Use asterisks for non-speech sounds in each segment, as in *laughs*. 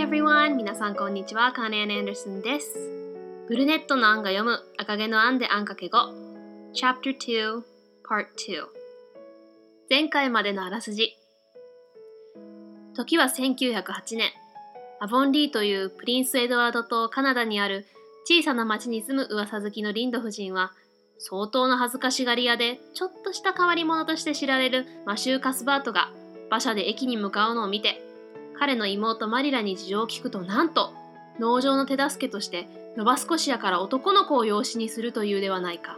everyone! 皆さんこんにちは。カーネアン・アンダーソンです。ブルネットの案が読む赤毛の案で案かけ5 Chapter 2 Part 2前回までのあらすじ時は1908年アボンリーというプリンス・エドワード島カナダにある小さな町に住む噂好きのリンド夫人は相当な恥ずかしがり屋でちょっとした変わり者として知られるマシュー・カスバートが馬車で駅に向かうのを見て彼の妹マリラに事情を聞くとなんと農場の手助けとしてノバスコシアから男の子を養子にするというではないか。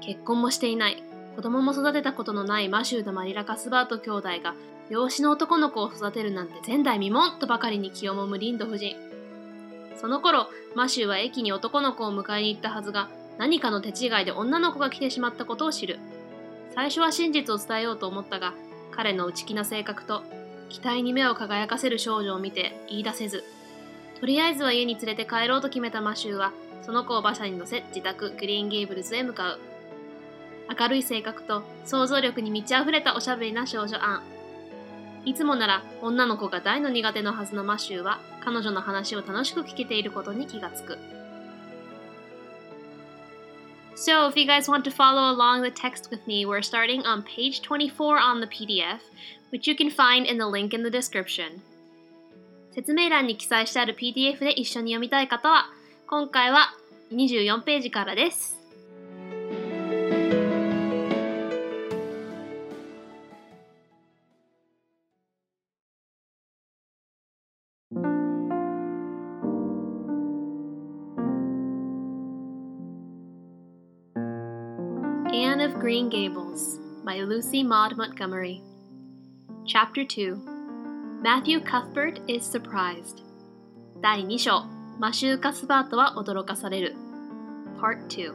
結婚もしていない。子供も育てたことのないマシューとマリラ・カスバート兄弟が養子の男の子を育てるなんて前代未聞とばかりに気をもむリンド夫人。その頃マシューは駅に男の子を迎えに行ったはずが何かの手違いで女の子が来てしまったことを知る。最初は真実を伝えようと思ったが彼の内気な性格と期待に目を輝かせる少女を見て言い出せず。とりあえずは家に連れて帰ろうと決めたマシューはその子を馬車に乗せ自宅グリーンゲーブルズへ向かう。明るい性格と想像力に満ち溢れたおしゃべりな少女アン。いつもなら女の子が大の苦手のはずのマシューは彼女の話を楽しく聞けていることに気がつく。So, if you guys want to follow along the text with me, we're starting on page 24 on the PDF, which you can find in the link in the description. 説明欄に記載してある PDF で一緒に読みたい方は、今回は24ページからです。Anne of Green Gables by Lucy Maud Montgomery. Chapter 2Matthew Cuthbert is surprised 第2章マシュー・カスバートは驚かされる Part 2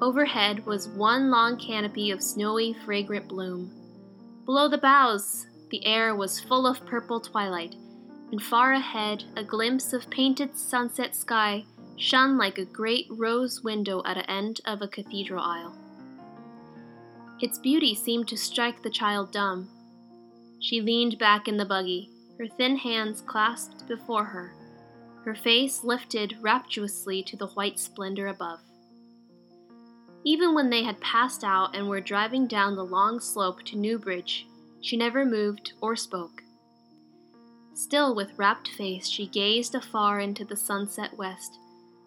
Overhead was one long canopy of snowy, fragrant bloom. Below the boughs, the air was full of purple twilight, and far ahead, a glimpse of painted sunset sky shone like a great rose window at an end of a cathedral aisle. Its beauty seemed to strike the child dumb. She leaned back in the buggy, her thin hands clasped before her, her face lifted rapturously to the white splendor above. Even when they had passed out and were driving down the long slope to Newbridge, she never moved or spoke. Still, with rapt face, she gazed afar into the sunset west,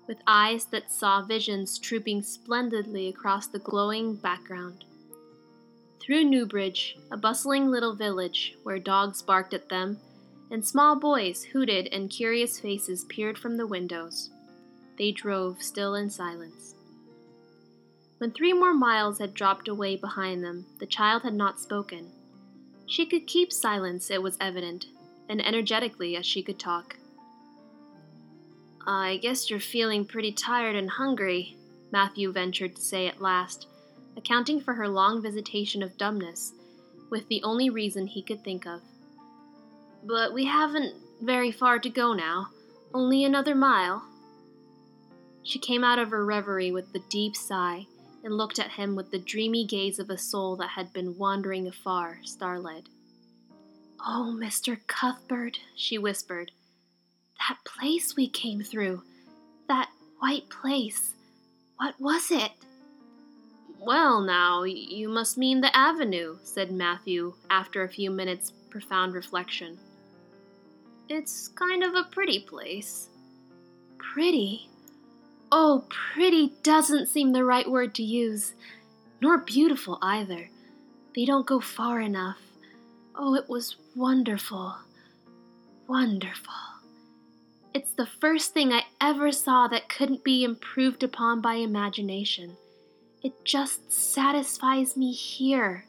with eyes that saw visions trooping splendidly across the glowing background. Through Newbridge, a bustling little village where dogs barked at them and small boys hooted and curious faces peered from the windows, they drove still in silence. When three more miles had dropped away behind them, the child had not spoken. She could keep silence, it was evident, and energetically as she could talk. I guess you're feeling pretty tired and hungry, Matthew ventured to say at last, accounting for her long visitation of dumbness, with the only reason he could think of. But we haven't very far to go now, only another mile. She came out of her reverie with a deep sigh and looked at him with the dreamy gaze of a soul that had been wandering afar, starled. Oh, Mr. Cuthbert, she whispered. That place we came through. That white place. What was it? Well, now, you must mean the avenue, said Matthew after a few minutes' profound reflection. It's kind of a pretty place. Pretty? Oh, pretty doesn't seem the right word to use, nor beautiful either. They don't go far enough. Oh, it was wonderful. Wonderful. It's the first thing I ever saw that couldn't be improved upon by imagination. It just satisfies me here.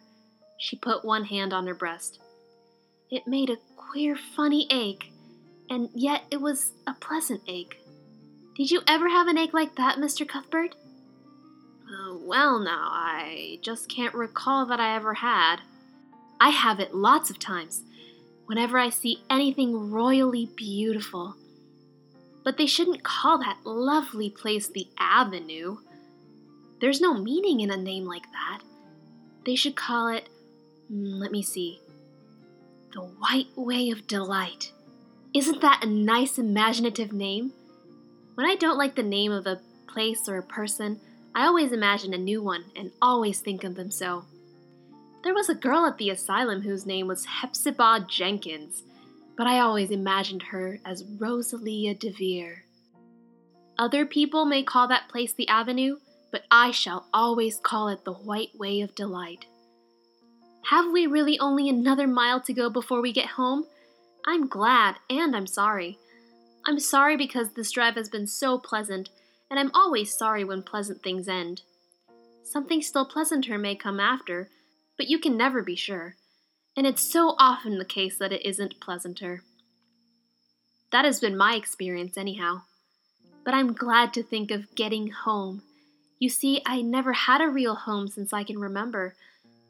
She put one hand on her breast. It made a queer, funny ache, and yet it was a pleasant ache. Did you ever have an ache like that, Mr. Cuthbert? Uh, well, now, I just can't recall that I ever had. I have it lots of times, whenever I see anything royally beautiful. But they shouldn't call that lovely place the Avenue. There's no meaning in a name like that. They should call it, mm, let me see, The White Way of Delight. Isn't that a nice imaginative name? When I don't like the name of a place or a person, I always imagine a new one and always think of them so. There was a girl at the asylum whose name was Hepzibah Jenkins, but I always imagined her as Rosalia DeVere. Other people may call that place the Avenue, but I shall always call it the White Way of Delight. Have we really only another mile to go before we get home? I'm glad and I'm sorry. I'm sorry because this drive has been so pleasant, and I'm always sorry when pleasant things end. Something still pleasanter may come after, but you can never be sure, and it's so often the case that it isn't pleasanter. That has been my experience, anyhow. But I'm glad to think of getting home. You see, I never had a real home since I can remember.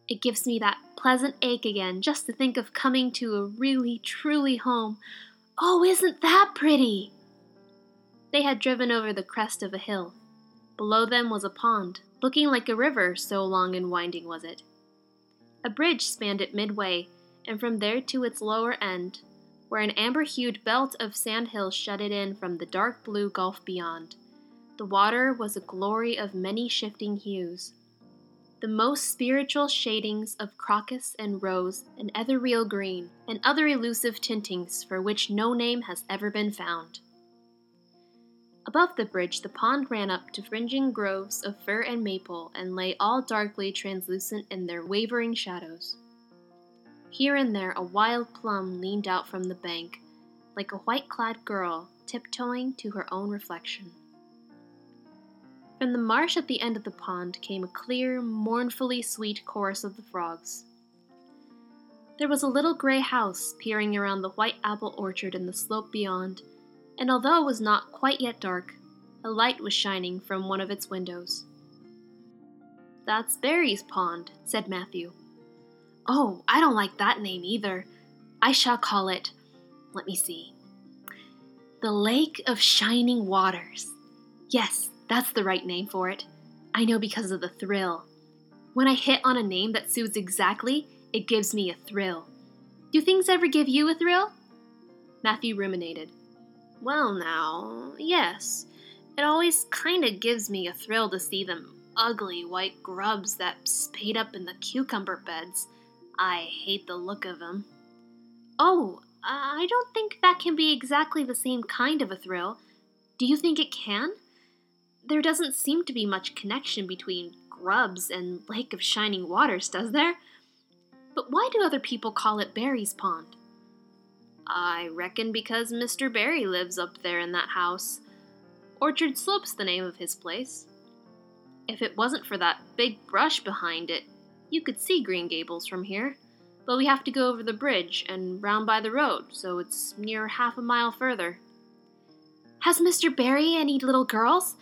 It gives me that pleasant ache again just to think of coming to a really, truly home. Oh, isn't that pretty? They had driven over the crest of a hill. Below them was a pond, looking like a river, so long and winding was it. A bridge spanned it midway, and from there to its lower end, where an amber hued belt of sandhills shut it in from the dark blue gulf beyond. The water was a glory of many shifting hues. The most spiritual shadings of crocus and rose and ethereal green, and other elusive tintings for which no name has ever been found. Above the bridge, the pond ran up to fringing groves of fir and maple and lay all darkly translucent in their wavering shadows. Here and there, a wild plum leaned out from the bank, like a white clad girl tiptoeing to her own reflection. From the marsh at the end of the pond came a clear, mournfully sweet chorus of the frogs. There was a little gray house peering around the white apple orchard in the slope beyond and although it was not quite yet dark, a light was shining from one of its windows. That's Barry's Pond, said Matthew. Oh, I don't like that name either. I shall call it, let me see, the Lake of Shining Waters. Yes, that's the right name for it. I know because of the thrill. When I hit on a name that suits exactly, it gives me a thrill. Do things ever give you a thrill? Matthew ruminated. Well, now, yes. It always kinda gives me a thrill to see them ugly white grubs that spade up in the cucumber beds. I hate the look of them. Oh, I don't think that can be exactly the same kind of a thrill. Do you think it can? There doesn't seem to be much connection between grubs and Lake of Shining Waters, does there? But why do other people call it Barry's Pond? I reckon because Mr. Barry lives up there in that house. Orchard Slope's the name of his place. If it wasn't for that big brush behind it, you could see Green Gables from here. But we have to go over the bridge and round by the road, so it's near half a mile further. Has Mr. Barry any little girls?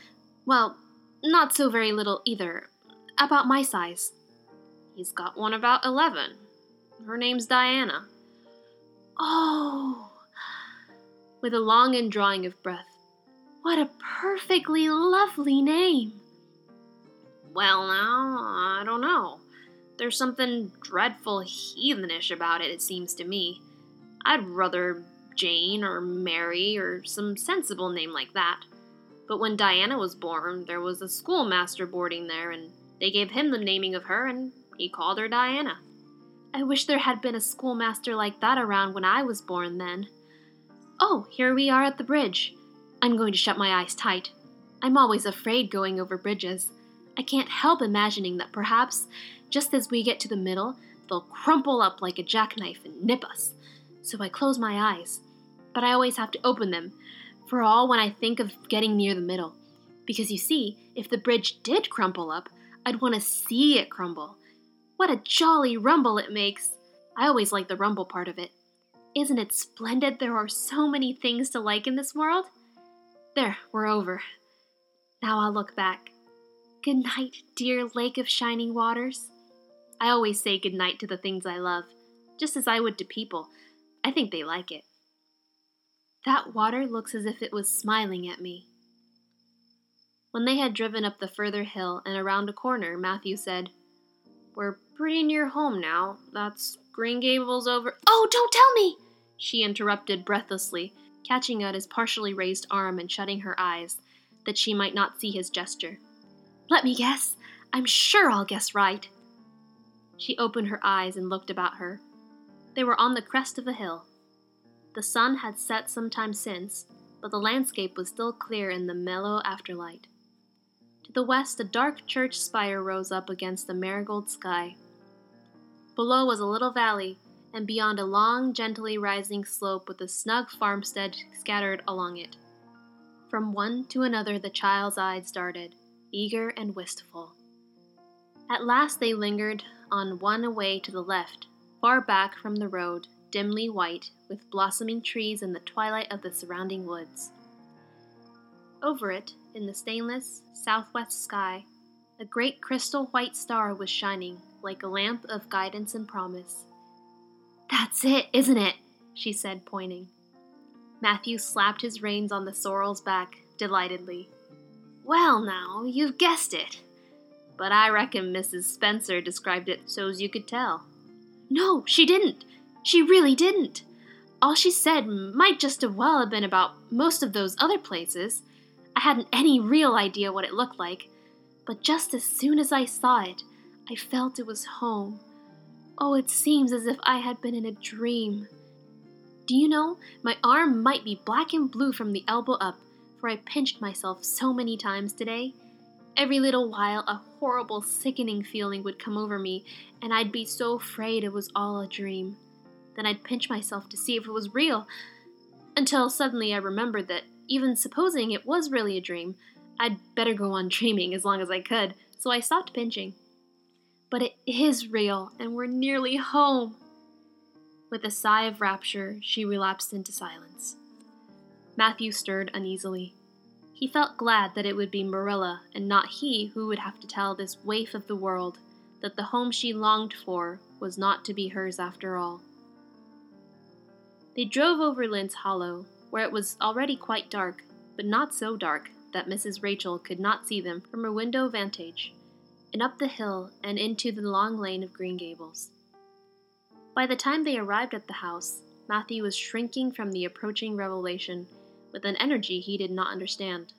Well, not so very little either. About my size. He's got one about eleven. Her name's Diana. Oh! With a long indrawing of breath. What a perfectly lovely name! Well, now, I don't know. There's something dreadful heathenish about it, it seems to me. I'd rather Jane or Mary or some sensible name like that. But when Diana was born, there was a schoolmaster boarding there, and they gave him the naming of her, and he called her Diana. I wish there had been a schoolmaster like that around when I was born then. Oh, here we are at the bridge. I'm going to shut my eyes tight. I'm always afraid going over bridges. I can't help imagining that perhaps, just as we get to the middle, they'll crumple up like a jackknife and nip us. So I close my eyes. But I always have to open them, for all when I think of getting near the middle. Because you see, if the bridge did crumple up, I'd want to see it crumble. What a jolly rumble it makes! I always like the rumble part of it. Isn't it splendid there are so many things to like in this world? There, we're over. Now I'll look back. Good night, dear Lake of Shining Waters. I always say good night to the things I love, just as I would to people. I think they like it. That water looks as if it was smiling at me. When they had driven up the further hill and around a corner, Matthew said, we're pretty near home now. That's Green Gables over. Oh, don't tell me! She interrupted breathlessly, catching at his partially raised arm and shutting her eyes, that she might not see his gesture. Let me guess. I'm sure I'll guess right. She opened her eyes and looked about her. They were on the crest of a hill. The sun had set some time since, but the landscape was still clear in the mellow afterlight. To the west, a dark church spire rose up against the marigold sky. Below was a little valley, and beyond a long, gently rising slope with a snug farmstead scattered along it. From one to another the child's eyes darted, eager and wistful. At last they lingered on one away to the left, far back from the road, dimly white, with blossoming trees in the twilight of the surrounding woods. Over it, in the stainless southwest sky, a great crystal white star was shining like a lamp of guidance and promise. That's it, isn't it? she said, pointing. Matthew slapped his reins on the sorrel's back delightedly. Well, now, you've guessed it. But I reckon Mrs. Spencer described it so's you could tell. No, she didn't. She really didn't. All she said might just as well have been about most of those other places. I hadn't any real idea what it looked like, but just as soon as I saw it, I felt it was home. Oh, it seems as if I had been in a dream. Do you know, my arm might be black and blue from the elbow up, for I pinched myself so many times today. Every little while, a horrible, sickening feeling would come over me, and I'd be so afraid it was all a dream. Then I'd pinch myself to see if it was real, until suddenly I remembered that even supposing it was really a dream, I'd better go on *laughs* dreaming as long as I could, so I stopped pinching. But it is real, and we're nearly home. With a sigh of rapture, she relapsed into silence. Matthew stirred uneasily. He felt glad that it would be Marilla and not he who would have to tell this waif of the world that the home she longed for was not to be hers after all. They drove over Lynde's Hollow, where it was already quite dark, but not so dark that Mrs. Rachel could not see them from her window vantage, and up the hill and into the long lane of Green Gables. By the time they arrived at the house, Matthew was shrinking from the approaching revelation with an energy he did not understand.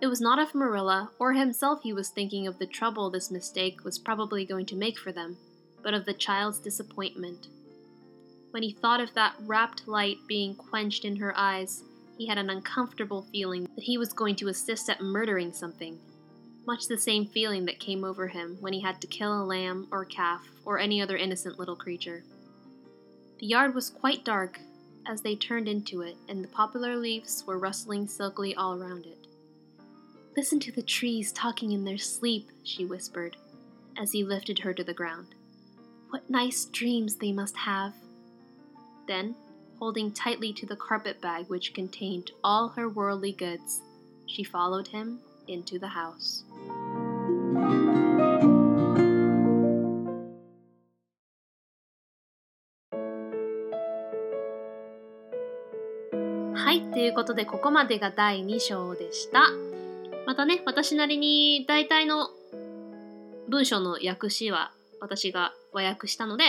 It was not of Marilla or himself he was thinking of the trouble this mistake was probably going to make for them, but of the child's disappointment. When he thought of that rapt light being quenched in her eyes, he had an uncomfortable feeling that he was going to assist at murdering something. Much the same feeling that came over him when he had to kill a lamb or calf or any other innocent little creature. The yard was quite dark as they turned into it, and the poplar leaves were rustling silkily all around it. Listen to the trees talking in their sleep, she whispered, as he lifted her to the ground. What nice dreams they must have. Then, holding tightly to the carpet bag which contained all her worldly goods, she followed him into the house. はい、ということでここまでが第2章でした。またね、私なりに大体の文章の訳詞は私が和訳したので、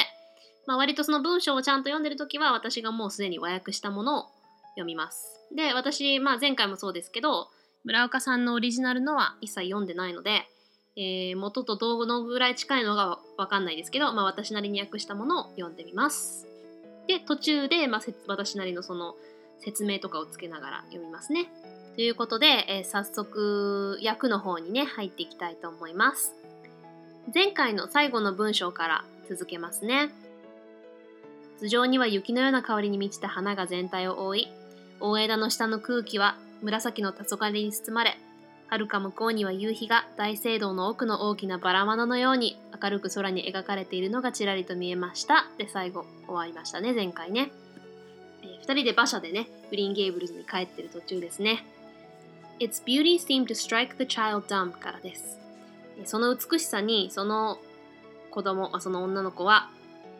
まあ、割とその文章をちゃんと読んでるときは私がもうすでに和訳したものを読みます。で、私、まあ、前回もそうですけど、村岡さんのオリジナルのは一切読んでないので、えー、元とどのぐらい近いのがわかんないですけど、まあ、私なりに訳したものを読んでみます。で、途中で、まあ、私なりのその説明とかをつけながら読みますね。ということで、えー、早速訳の方にね入っていきたいと思います。前回の最後の文章から続けますね。頭上には雪のような香りに満ちた花が全体を覆い、大枝の下の空気は紫の黄昏に包まれ、はるか向こうには夕日が大聖堂の奥の大きなバラ窓のように明るく空に描かれているのがちらりと見えました。で、最後終わりましたね、前回ね。えー、2人で馬車でね、グリーンゲーブルズに帰ってる途中ですね。Its beauty seemed to strike the child dumb からです。その美しさにその子供、その女の子は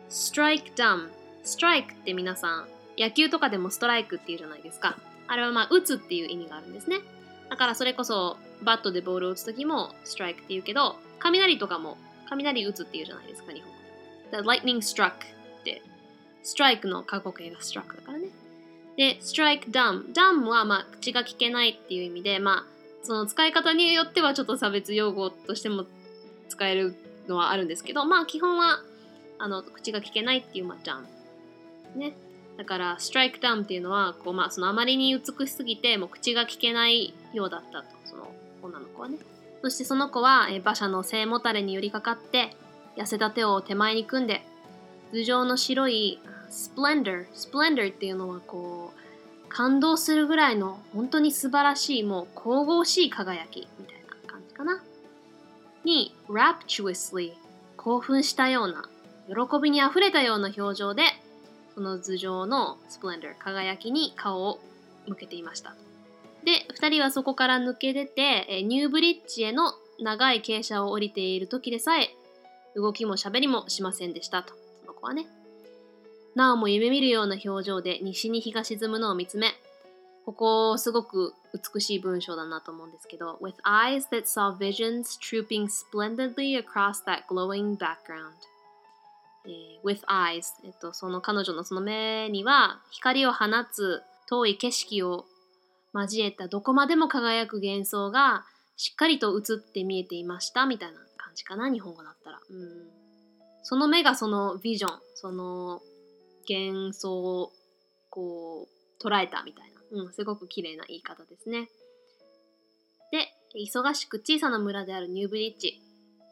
strike dumb ストライクって皆さん野球とかでもストライクっていうじゃないですかあれはまあ打つっていう意味があるんですねだからそれこそバットでボールを打つ時もストライクっていうけど雷とかも雷打つっていうじゃないですか日本語で The lightning struck って、ストライクの過去形がストラックだからね。で、ストライクダム。ダムはまあ口が聞けないっていう意味で、まあその使い方によってはちょっと差別用語としても使えるのはあるんですけど、まあ基本はあの口が聞けないっていう、まあ、ダム。ね。だから、ストライクダウンっていうのは、こうまあ、そのあまりに美しすぎて、もう口が聞けないようだったと、その女の子はね。そしてその子は、え馬車の背もたれに寄りかかって、痩せた手を手前に組んで、頭上の白いスプレンダー、スプレンダーっていうのはこう、感動するぐらいの本当に素晴らしい、もう神々しい輝きみたいな感じかな。に、rapturously 興奮したような、喜びにあふれたような表情で、その頭上のスプレンダー、輝きに顔を向けていました。で、二人はそこから抜け出て、ニューブリッジへの長い傾斜を降りている時でさえ、動きも喋りもしませんでしたと、その子はね。なおも夢見るような表情で西に日が沈むのを見つめ、ここすごく美しい文章だなと思うんですけど、with eyes that saw visions trooping splendidly across that glowing background. えー with eyes、えっと、その彼女のその目には光を放つ遠い景色を交えたどこまでも輝く幻想がしっかりと映って見えていましたみたいな感じかな日本語だったら、うん、その目がそのビジョンその幻想をこう捉えたみたいな、うん、すごく綺麗な言い方ですね。で忙しく小さな村であるニューブリッジ、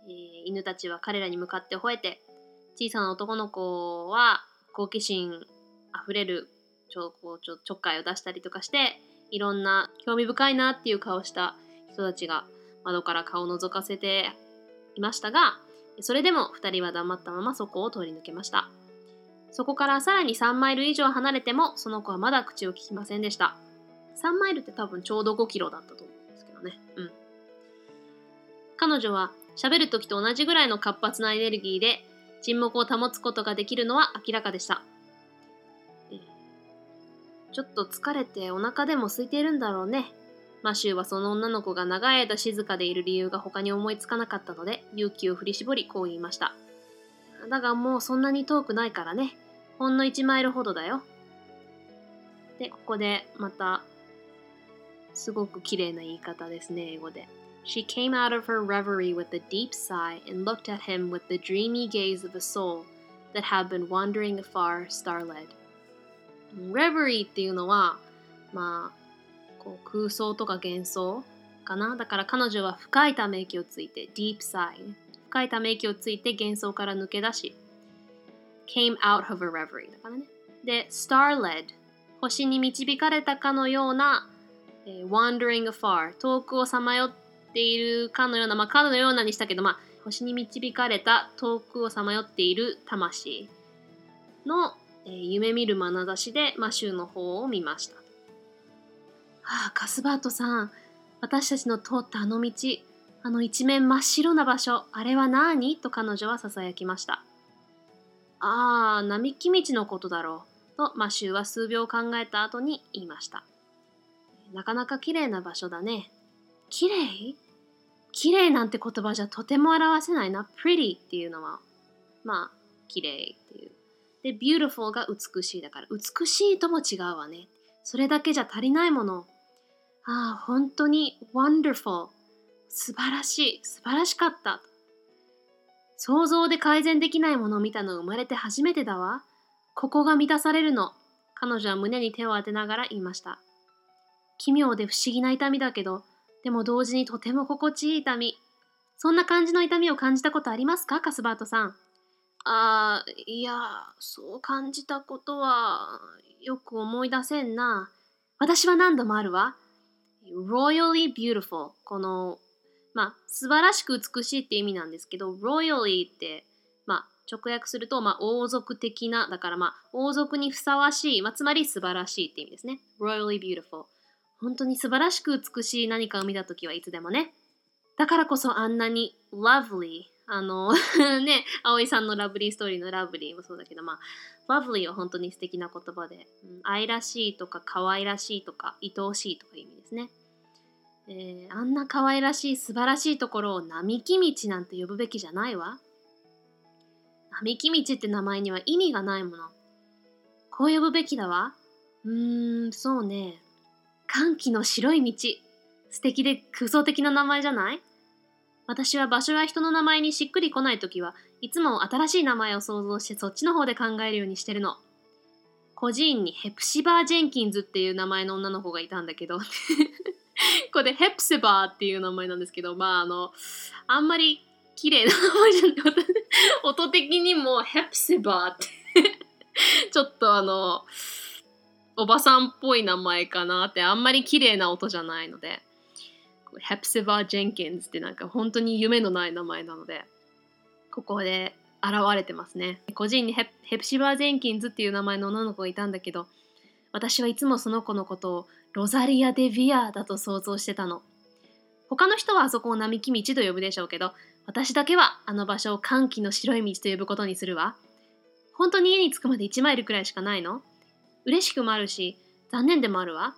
えー犬たちは彼らに向かって吠えて小さな男の子は好奇心あふれるちょこうちょちょっかいを出したりとかしていろんな興味深いなっていう顔をした人たちが窓から顔を覗かせていましたがそれでも2人は黙ったままそこを通り抜けました。そこからさらに3マイル以上離れてもその子はまだ口を聞きませんでした。3マイルって多分ちょうど5キロだったと思うんですけどね。うん。彼女は喋る時と同じぐらいの活発なエネルギーで沈黙を保つことができるのは明らかでした。えーちょっと疲れてお腹でも空いているんだろうね。マシューはその女の子が長い間静かでいる理由が他に思いつかなかったので勇気を振り絞りこう言いました。だがもうそんなに遠くないからね。ほんの1マイルほどだよ。で、ここでまたすごく綺麗な言い方ですね、英語で。She came out of her reverie with a deep sigh and looked at him with the dreamy gaze of a soul that had been wandering afar, star-led. reverie っていうのは、まあ、こう空想とか幻想かな。だから彼女は深いため息をついて、deep sigh。深いため息をついて幻想から抜け出し、came out of a reverie だからね。で、star-led。星に導かれたかのような、えー wandering afar。遠くをさまよってているかのような、まあ、かのようなにしたけど、まあ、星に導かれた遠くをさまよっている魂の、えー夢見る眼差しでマシューの方を見ました。はあ、カスバートさん、私たちの通ったあの道、あの一面真っ白な場所、あれは何？と彼女は囁きました。ああ、並木道のことだろう。とマシューは数秒考えた後に言いました。なかなか綺麗な場所だね。綺麗？綺麗なんて言葉じゃとても表せないな。pretty っていうのは、まあ、綺麗っていう。で、beautiful が美しいだから、美しいとも違うわね。それだけじゃ足りないもの。ああ、本当に wonderful。素晴らしい。素晴らしかった。想像で改善できないものを見たの生まれて初めてだわ。ここが満たされるの。彼女は胸に手を当てながら言いました。奇妙で不思議な痛みだけど、でも同時にとても心地いい痛み。そんな感じの痛みを感じたことありますか？カスバートさん。ああ、いや、そう感じたことはよく思い出せんな。私は何度もあるわ。royally beautiful この、まあ、素晴らしく美しいって意味なんですけど、royally って、まあ、直訳すると、まあ、王族的な、だからまあ、王族にふさわしい、まあ、つまり素晴らしいって意味ですね。royally beautiful 本当に素晴らしく美しい何かを見たときはいつでもね。だからこそあんなに lovely あの *laughs* ね、葵さんのラブリーストーリーのラブリーもそうだけど、まあ、lovely は本当に素敵な言葉で、うん愛らしいとか可愛らしいとか愛おしいとかいう意味ですね。えーあんな可愛らしい素晴らしいところを並木道なんて呼ぶべきじゃないわ。並木道って名前には意味がないもの。こう呼ぶべきだわ。うーん、そうね。歓喜の白い道。素敵で空想的な名前じゃない？私は場所や人の名前にしっくりこないときはいつも新しい名前を想像してそっちの方で考えるようにしてるの。孤児院にヘプシバー・ジェンキンズっていう名前の女の子がいたんだけど *laughs* これヘプシバーっていう名前なんですけど、まああの、あんまり綺麗な名前じゃない。音的にもヘプシバーって *laughs* ちょっとあの、おばさんっぽい名前かなってあんまり綺麗な音じゃないので。ヘプシバー・ジェンキンズってなんか本当に夢のない名前なので、ここで現れてますね。個人にヘプシバー・ジェンキンズっていう名前の女の子がいたんだけど、私はいつもその子のことをロザリア・デ・ヴィアだと想像してたの。他の人はあそこを並木道と呼ぶでしょうけど、私だけはあの場所を歓喜の白い道と呼ぶことにするわ。本当に家に着くまで1マイルくらいしかないの？嬉しくもあるし、残念でもあるわ。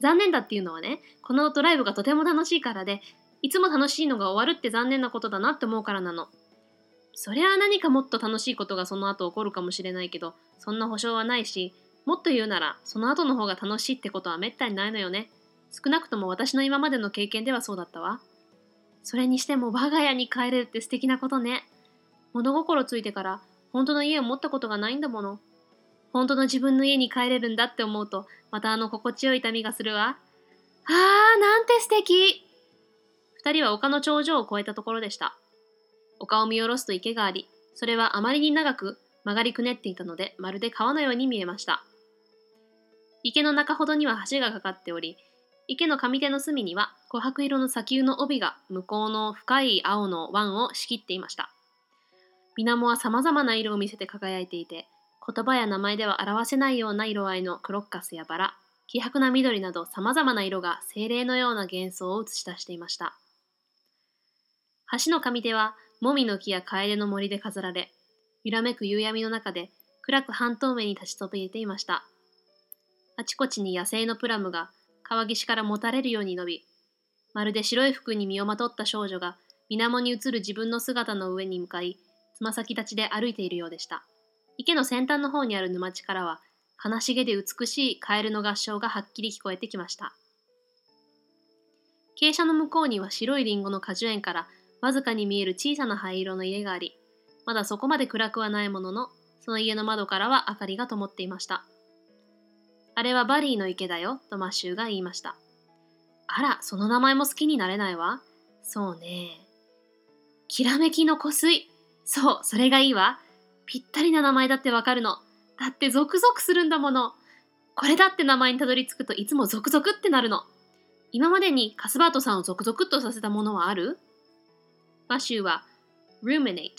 残念だっていうのはね、このドライブがとても楽しいからで、いつも楽しいのが終わるって残念なことだなって思うからなの。そりゃ何かもっと楽しいことがその後起こるかもしれないけど、そんな保証はないし、もっと言うなら、その後の方が楽しいってことはめったにないのよね。少なくとも私の今までの経験ではそうだったわ。それにしても我が家に帰れるって素敵なことね。物心ついてから本当の家を持ったことがないんだもの。本当の自分の家に帰れるんだって思うと、またあの心地よい痛みがするわ。あー、なんて素敵二人は丘の頂上を越えたところでした。丘を見下ろすと池があり、それはあまりに長く曲がりくねっていたので、まるで川のように見えました。池の中ほどには橋がかかっており、池の上手の隅には琥珀色の砂丘の帯が向こうの深い青の湾を仕切っていました。水面は様々な色を見せて輝いていて、言葉や名前では表せないような色合いのクロッカスやバラ、希薄な緑など様々な色が精霊のような幻想を映し出していました。橋の上手は、もみの木やカエデの森で飾られ、揺らめく夕闇の中で暗く半透明に立ちそびえていました。あちこちに野生のプラムが川岸からもたれるように伸び、まるで白い服に身をまとった少女が水面に映る自分の姿の上に向かい、つま先立ちで歩いているようでした。池の先端の方にある沼地からは、悲しげで美しいカエルの合唱がはっきり聞こえてきました。傾斜の向こうには白いリンゴの果樹園からわずかに見える小さな灰色の家があり、まだそこまで暗くはないものの、その家の窓からは明かりが灯っていました。あれはバリーの池だよ、とマッシューが言いました。あら、その名前も好きになれないわ。そうね。きらめきの湖水。そう、それがいいわ。ぴったりな名前だってわかるの。だってゾクゾクするんだもの。これだって名前にたどり着くといつもゾクゾクってなるの。今までにカスバートさんをゾクゾクっとさせたものはある？マシューは ruminate。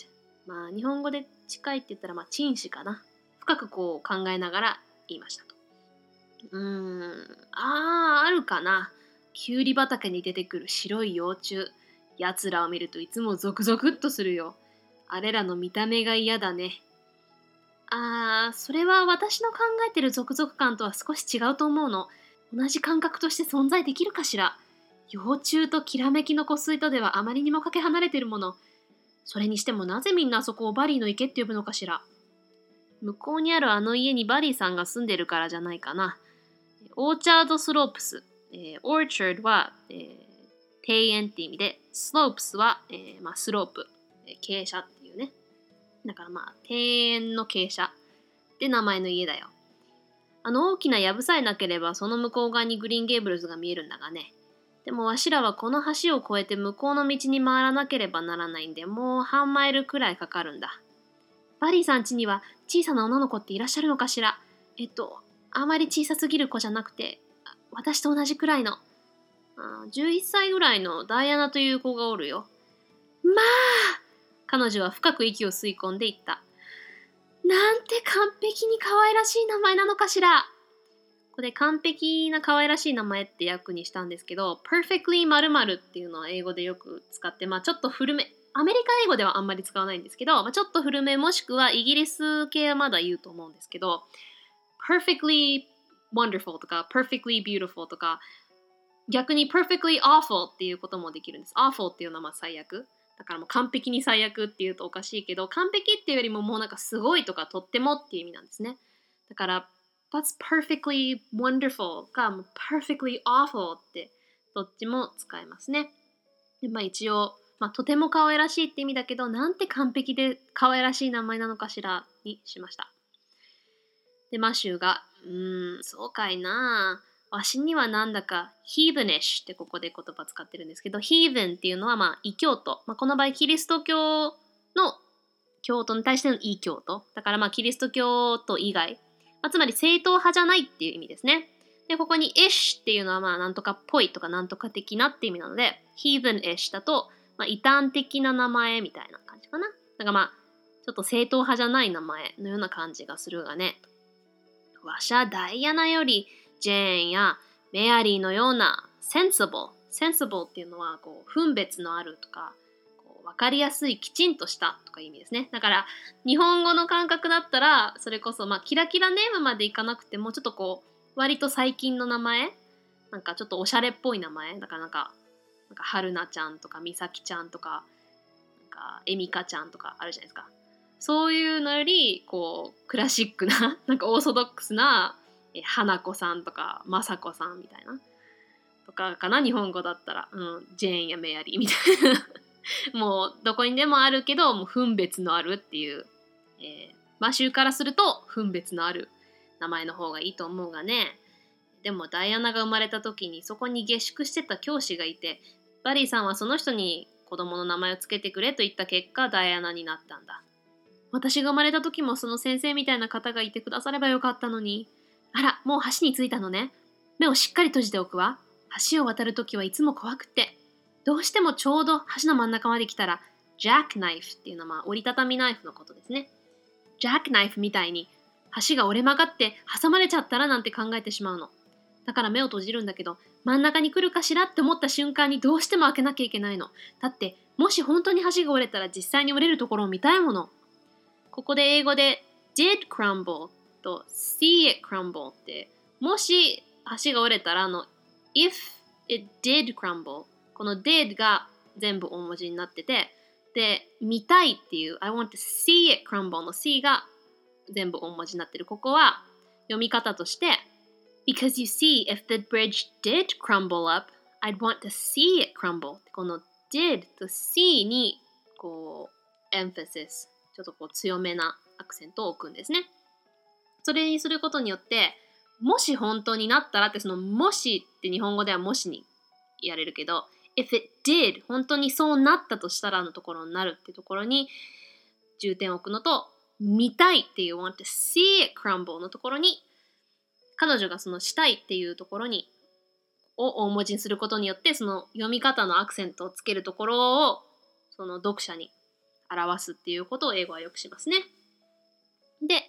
まあ日本語で近いって言ったらまあ陳詞かな。深くこう考えながら言いましたと。うーん、ああ、あるかな。きゅうり畑に出てくる白い幼虫。奴らを見るといつもゾクゾクっとするよ。あれらの見た目が嫌だね。あー、それは私の考えてるゾクゾク感とは少し違うと思うの。同じ感覚として存在できるかしら。幼虫ときらめきの湖水とではあまりにもかけ離れてるもの。それにしてもなぜみんなあそこをバリーの池って呼ぶのかしら。向こうにあるあの家にバリーさんが住んでるからじゃないかな。 Orchard Slopes。えー、 orchard は、えー、庭園って意味で、 slopes は、えーまあ、スロープ、え傾斜だからまあ、庭園の傾斜って名前の家だよ。あの大きな藪さえなければその向こう側にグリーンゲーブルズが見えるんだがね。でもわしらはこの橋を越えて向こうの道に回らなければならないんで、もう半マイルくらいかかるんだ。バリーさん家には小さな女の子っていらっしゃるのかしら？えっと、あまり小さすぎる子じゃなくて、私と同じくらいの。11歳ぐらいのダイアナという子がおるよ。まあ彼女は深く息を吸い込んでいった。なんて完璧に可愛らしい名前なのかしら。これ完璧な可愛らしい名前って訳にしたんですけど、perfectly 〇〇っていうのは英語でよく使って、まあちょっと古め、アメリカ英語ではあんまり使わないんですけど、まあ、ちょっと古めもしくはイギリス系はまだ言うと思うんですけど、perfectly wonderful とか perfectly beautiful とか、逆に perfectly awful っていうこともできるんです。awful っていうのはまあ最悪。だからもう完璧に最悪っていうとおかしいけど完璧っていうよりももうなんかすごいとかとってもっていう意味なんですね。だから That's perfectly wonderful がもう perfectly awful ってどっちも使えますね。でまあ一応、まあ、とても可愛らしいって意味だけどなんて完璧で可愛らしい名前なのかしらにしました。でマシューがうーんそうかいな。わしにはなんだか heathenish ってここで言葉使ってるんですけど heathen っていうのはまあ異教徒、まあ、この場合キリスト教の教徒に対しての異教徒。だからまあキリスト教徒以外、まあ、つまり正統派じゃないっていう意味ですね。でここに ish っていうのはまあなんとかっぽいとかなんとか的なって意味なので heathenish だとまあ異端的な名前みたいな感じかな。だからまあちょっと正統派じゃない名前のような感じがするがね。わしゃダイアナよりジェーンやメアリーのようなセンシブルセンシブルっていうのはこう分別のあるとかこう分かりやすいきちんとしたとかいう意味ですね。だから日本語の感覚だったらそれこそまあキラキラネームまでいかなくてもちょっとこう割と最近の名前なんかちょっとおしゃれっぽい名前だからなんかなんか春菜ちゃんとか美咲ちゃんとかなんかエミカちゃんとかあるじゃないですか。そういうのよりこうクラシックななんかオーソドックスなえ花子さんとか雅子さんみたいな。とかかな日本語だったら、うん、ジェーンやメアリーみたいな。*laughs* もうどこにでもあるけどもう分別のあるっていう、えー、マシューからすると分別のある名前の方がいいと思うがね。でもダイアナが生まれた時にそこに下宿してた教師がいてバリーさんはその人に子供の名前を付けてくれと言った結果ダイアナになったんだ。私が生まれた時もその先生みたいな方がいてくださればよかったのに。あら、もう橋に着いたのね。目をしっかり閉じておくわ。橋を渡るときはいつも怖くって。どうしてもちょうど橋の真ん中まで来たら、ジャックナイフっていうのは折りたたみナイフのことですね。ジャックナイフみたいに橋が折れ曲がって挟まれちゃったらなんて考えてしまうの。だから目を閉じるんだけど、真ん中に来るかしらって思った瞬間にどうしても開けなきゃいけないの。だって、もし本当に橋が折れたら実際に折れるところを見たいもの。ここで英語で did crumble と see it crumble ってもし橋が折れたらあの if it did crumble この did が全部大文字になっててで見たいっていう I want to see it crumble の see が全部大文字になってるここは読み方として Because you see if the bridge did crumble up I'd want to see it crumble この did と see にこう emphasis ちょっとこう強めなアクセントを置くんですねそれにすることによってもし本当になったらってそのもしって日本語ではもしにやれるけど if it did 本当にそうなったとしたらのところになるっていうところに重点を置くのと見たいっていう want to see it crumble のところに彼女がそのしたいっていうところにを大文字にすることによってその読み方のアクセントをつけるところをその読者に表すっていうことを英語はよくしますね。で、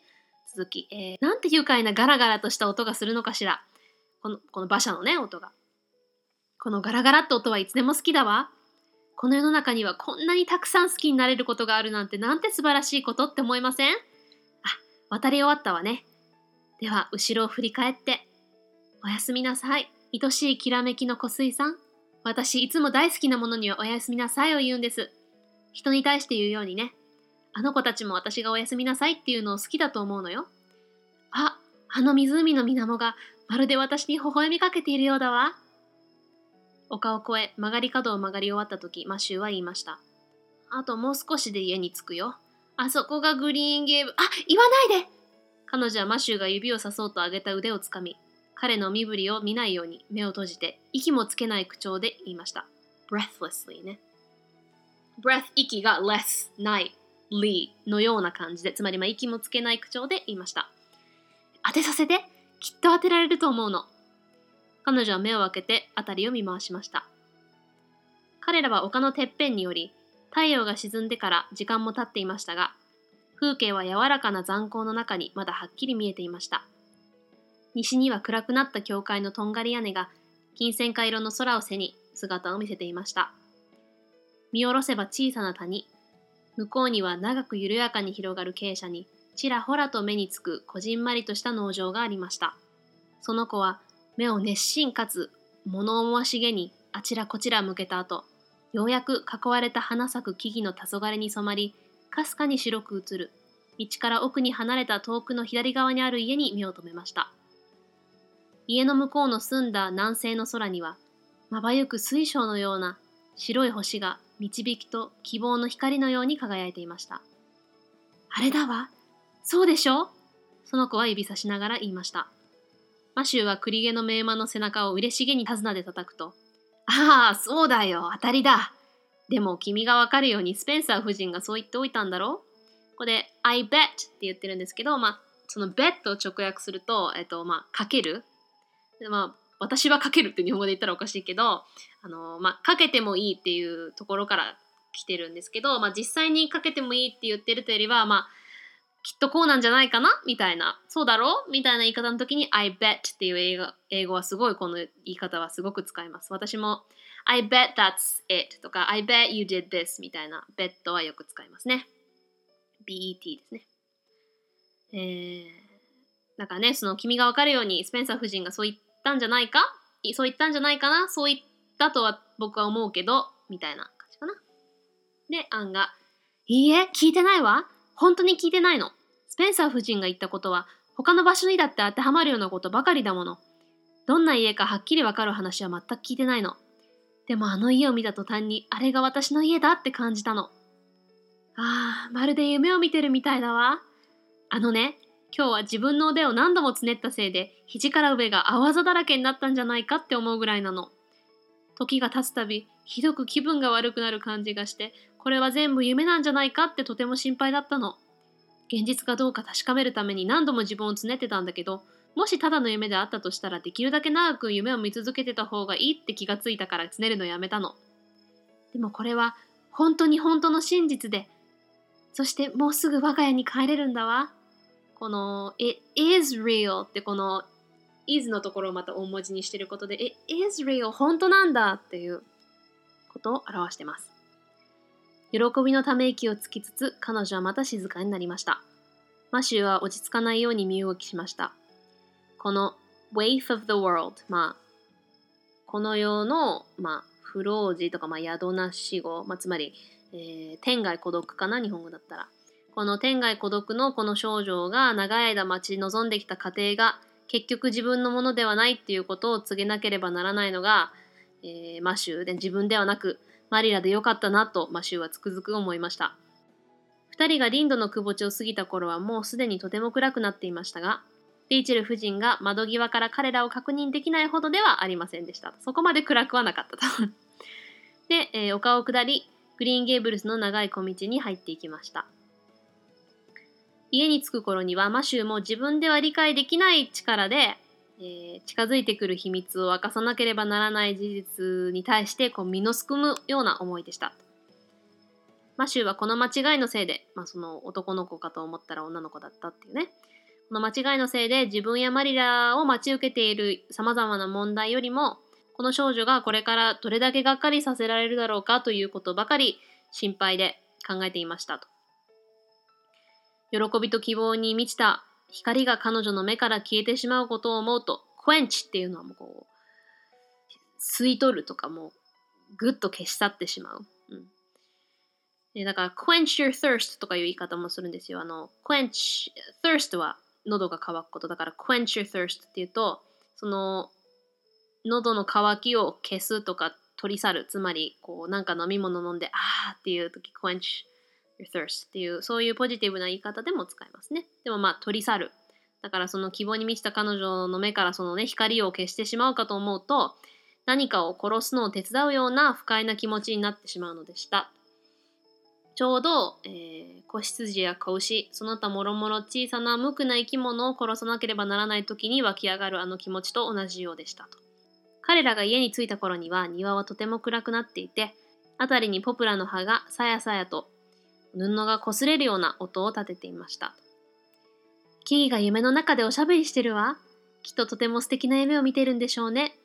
続き、えー、なんて愉快なガラガラとした音がするのかしら。この、この馬車のね、音が。このガラガラって音はいつでも好きだわ。この世の中にはこんなにたくさん好きになれることがあるなんてなんて素晴らしいことって思いません？あ、渡り終わったわね。では、後ろを振り返って。おやすみなさい。愛しいきらめきの小水さん。私、いつも大好きなものにはおやすみなさいを言うんです。人に対して言うようにね。あの子たちも私がおやすみなさいっていうのを好きだと思うのよ。あ、あの湖の水面がまるで私に微笑みかけているようだわ。丘を越え曲がり角を曲がり終わった時、マシューは言いました。あともう少しで家に着くよ。あそこがグリーンゲーム。あ、言わないで彼女はマシューが指をさそうと上げた腕をつかみ、彼の身振りを見ないように目を閉じて、息もつけない口調で言いました。breathlessly ね。breath 息が less ない ly のような感じで、つまりまあ息もつけない口調で言いました。当てさせてきっと当てられると思うの。彼女は目を開けて辺りを見回しました。彼らは丘のてっぺんにより、太陽が沈んでから時間も経っていましたが、風景は柔らかな残光の中にまだはっきり見えていました。西には暗くなった教会のとんがり屋根が金銭花色の空を背に姿を見せていました。見下ろせば小さな谷、向こうには長く緩やかに広がる傾斜にちらほらと目につくこじんまりとした農場がありました。その子は目を熱心かつ物思わしげにあちらこちら向けた後、ようやく囲われた花咲く木々の黄昏に染まり、かすかに白く映る、道から奥に離れた遠くの左側にある家に目を留めました。家の向こうの澄んだ南西の空には、まばゆく水晶のような白い星が導きと希望の光のように輝いていました。あれだわ。そうでしょ？その子は指さしながら言いました。マシューは栗毛の名馬の背中を嬉しげに手綱で叩くと、ああ、そうだよ、当たりだ。でも君がわかるようにスペンサー夫人がそう言っておいたんだろ？ここで I bet って言ってるんですけど、まあ、その bet を直訳すると、えっと、まあ、かける？まあ、私はかけるって日本語で言ったらおかしいけど、あの、まあ、かけてもいいっていうところから来てるんですけど、まあ、実際にかけてもいいって言ってるというよりは、まあ、きっとこうなんじゃないかなみたいな、そうだろうみたいな言い方の時に I bet っていう英語英語はすごいこの言い方はすごく使います。私も I bet that's it とか I bet you did this みたいな bet はよく使いますね。bet ですね。えー、だからね、その君がわかるようにスペンサー夫人がそう言ったんじゃないか？そう言ったんじゃないかな？そう言ったとは僕は思うけど、みたいな感じかな。で、アンが、いいえ、聞いてないわ。本当に聞いてないの。スペンサー夫人が言ったことは、他の場所にだって当てはまるようなことばかりだもの。どんな家かはっきりわかる話は全く聞いてないの。でもあの家を見た途端に、あれが私の家だって感じたの。ああ、まるで夢を見てるみたいだわ。あのね、今日は自分の腕を何度もつねったせいで、肘から上が青ざだらけになったんじゃないかって思うぐらいなの。時が経つたび、ひどく気分が悪くなる感じがして、これは全部夢なんじゃないかってとても心配だったの。現実かどうか確かめるために何度も自分をつねってたんだけど、もしただの夢であったとしたらできるだけ長く夢を見続けてた方がいいって気がついたからつねるのやめたの。でもこれは本当に本当の真実で、そしてもうすぐ我が家に帰れるんだわ。この It is real ってこの is のところをまた大文字にしていることで、It is real 本当なんだっていうことを表してます。喜びのため息をつきつつ、彼女はまた静かになりました。マシューは落ち着かないように身動きしました。この Waif of the World、まあ、この世の、まあ、不老児とか、まあ、宿なし語、まあ、つまり、えー、天涯孤独かな、日本語だったら。この天涯孤独のこの少女が長い間待ち望んできた家庭が結局自分のものではないっていうことを告げなければならないのが、えー、マシューで自分ではなくマリラでよかったなとマシューはつくづく思いました。2人がリンドのくぼ地を過ぎた頃はもうすでにとても暗くなっていましたがリーチェル夫人が窓際から彼らを確認できないほどではありませんでした。そこまで暗くはなかったと。*laughs* で、えー、丘を下りグリーンゲーブルスの長い小道に入っていきました。家に着く頃にはマシューも自分では理解できない力で、えー、近づいてくる秘密を明かさなければならない事実に対してこう身のすくむような思いでした。マシューはこの間違いのせいで、まあ、その男の子かと思ったら女の子だったっていうね。この間違いのせいで自分やマリラを待ち受けている様々な問題よりも、この少女がこれからどれだけがっかりさせられるだろうかということばかり心配で考えていましたと。喜びと希望に満ちた光が彼女の目から消えてしまうことを思うと、クエンチっていうのはもうこう、吸い取るとかもう、ぐっと消し去ってしまう。うん、だから、quench your thirst とかいう言い方もするんですよ。あの、quench, thirst は喉が渇くことだから、quench your thirst っていうと、その、喉の渇きを消すとか取り去る。つまり、こう、なんか飲み物飲んで、あーっていう時、quench your thirst っていう、そういうポジティブな言い方でも使いますね。でもまあ、取り去る。だからその希望に満ちた彼女の目からそのね、光を消してしまうかと思うと、何かを殺すのを手伝うような不快な気持ちになってしまうのでした。ちょうど、えー、子羊や子牛、その他もろもろ小さな無垢な生き物を殺さなければならない時に湧き上がるあの気持ちと同じようでしたと。彼らが家に着いた頃には庭はとても暗くなっていて、辺りにポプラの葉がさやさやと布が擦れるような音を立てていました。キーが夢の中でおしゃべりしてるわ。きっととても素敵な夢を見てるんでしょうね。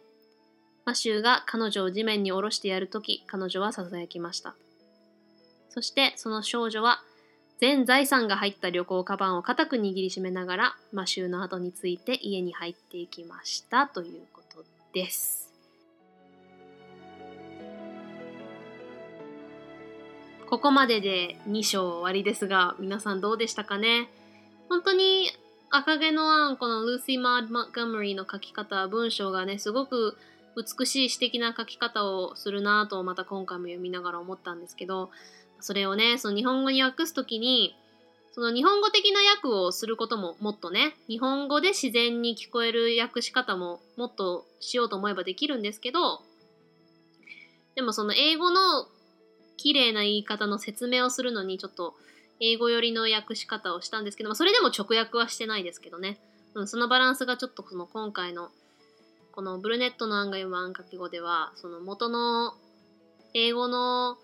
マシューが彼女を地面に下ろしてやるとき、彼女は囁きました。そしてその少女は全財産が入った旅行カバンを固く握りしめながらマシューの後について家に入っていきましたということです。ここまでで2章終わりですが、皆さんどうでしたかね？本当に赤毛のアン、このルーシー・マード・マッカムリーの書き方、文章がね、すごく美しい詩的な書き方をするなとまた今回も読みながら思ったんですけど、それをね、その日本語に訳すときに、その日本語的な訳をすることももっとね、日本語で自然に聞こえる訳し方ももっとしようと思えばできるんですけど、でもその英語の綺麗な言い方の説明をするのにちょっと英語寄りの訳し方をしたんですけど、それでも直訳はしてないですけどね。うん、そのバランスがちょっとこの今回のこのブルネットの案が読む案書き語では、その元の英語の、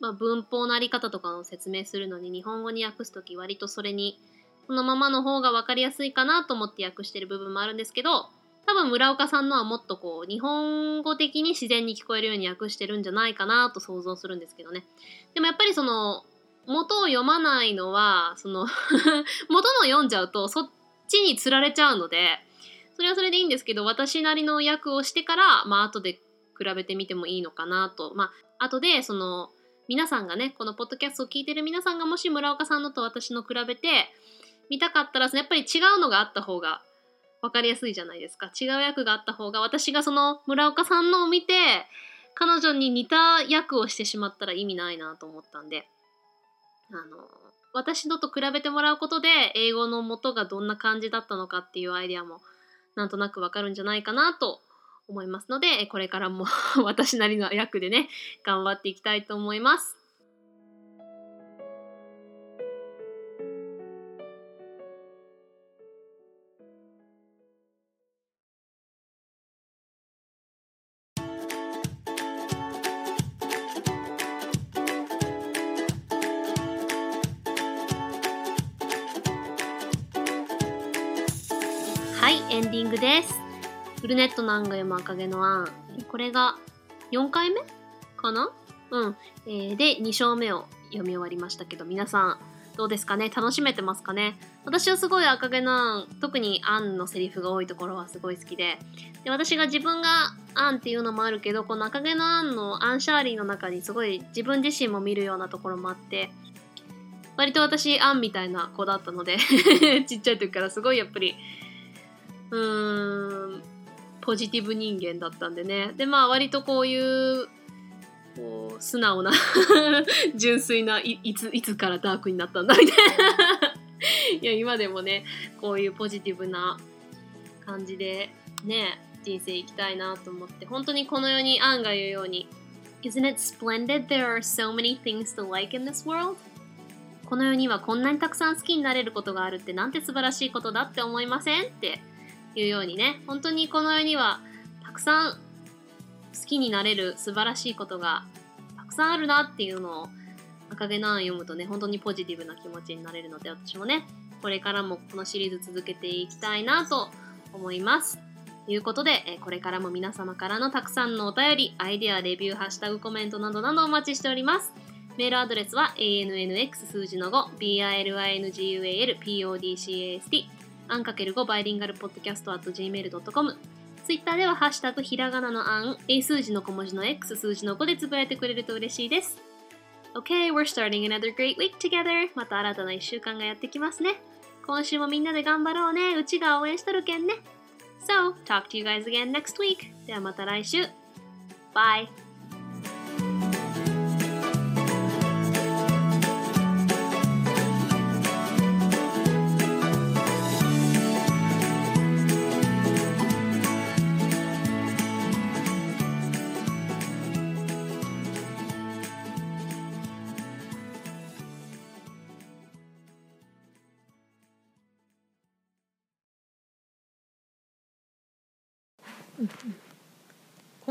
まあ、文法のあり方とかを説明するのに日本語に訳すとき割とそれにそのままの方が分かりやすいかなと思って訳してる部分もあるんですけど、多分村岡さんのはもっとこう日本語的に自然に聞こえるように訳してるんじゃないかなと想像するんですけどね。でもやっぱりその元を読まないのはその *laughs* 元の読んじゃうとそっちにつられちゃうのでそれはそれでいいんですけど私なりの訳をしてからまあ後で比べてみてもいいのかなとまあ後でその皆さんがねこのポッドキャストを聞いてる皆さんがもし村岡さんのと私の比べて見たかったらやっぱり違うのがあった方が分かりやすいじゃないですか違う役があった方が私がその村岡さんのを見て彼女に似た役をしてしまったら意味ないなと思ったんであの私のと比べてもらうことで英語の元がどんな感じだったのかっていうアイデアもなんとなくわかるんじゃないかなと思いますのでこれからも *laughs* 私なりの役でね頑張っていきたいと思います。はいエンディングです。ブルネットの案が読む赤毛の案これが4回目かな？うん、えー、で2章目を読み終わりましたけど皆さんどうですかね？楽しめてますかね？私はすごい赤毛の案特にアンのセリフが多いところはすごい好きで。で私が自分がアンっていうのもあるけどこの赤毛のアンのアンシャーリーの中にすごい自分自身も見るようなところもあって割と私アンみたいな子だったので *laughs* ちっちゃい時からすごいやっぱりうーんポジティブ人間だったんでね。でまあ割とこういうこう素直な *laughs* 純粋ないいついつからダークになったんだみたいな。*laughs* いや今でもねこういうポジティブな感じでね人生生きたいなと思って本当にこの世にアンが言うように Isn't it splendid there are so many things to like in this world? この世にはこんなにたくさん好きになれることがあるってなんて素晴らしいことだって思いません？っていうようにね本当にこの世にはたくさん好きになれる素晴らしいことがたくさんあるなっていうのを赤毛の案読むとね本当にポジティブな気持ちになれるので私もねこれからもこのシリーズ続けていきたいなと思います。ということで、これからも皆様からのたくさんのお便り、アイデア、レビュー、ハッシュタグ、コメントなどなどお待ちしております。メールアドレスは annx 数字の 5BILINGUALPODCAST アンかける5バイリンガルポッドキャスト at gmail.com ツイッターではハッシュタグひらがなのアン、A 数字の小文字の X 数字の5でつぶやいてくれると嬉しいです。Okay, we're starting another great week together. また新たな1週間がやってきますね。今週もみんなで頑張ろうね。うちが応援しとるけんね。So, talk to you guys again next week. ではまた来週。Bye!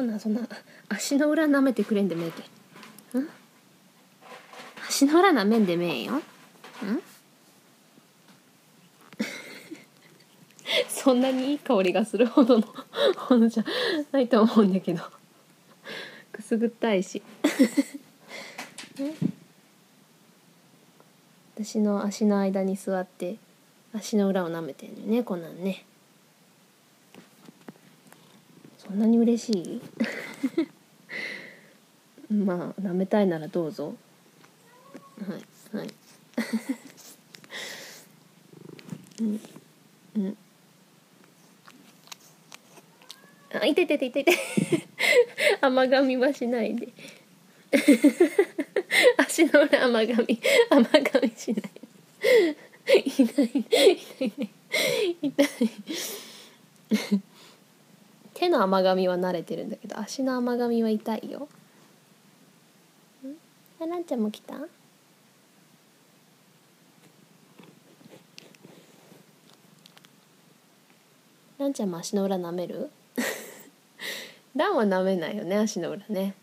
なそんな足の裏舐めてくれんでめえって。ん？足の裏舐めんでめえよ。ん？*laughs* そんなにいい香りがするほどの *laughs* ものじゃないと思うんだけど。くすぐったいし。*laughs* 私の足の間に座って足の裏を舐めてんのよねこんなんね。そんなに嬉しい？*laughs* まあ舐めたいならどうぞ。はいはい。うんうん。あいててててて甘噛みはしないで。*laughs* 足の裏甘噛み。甘噛みしない。*laughs* いない。いない。いない痛い。手の甘噛みは慣れてるんだけど足の甘噛みは痛いよ。あらんちゃんも来た？ランちゃんも足の裏舐める。*laughs* ダンは舐めないよね足の裏ね。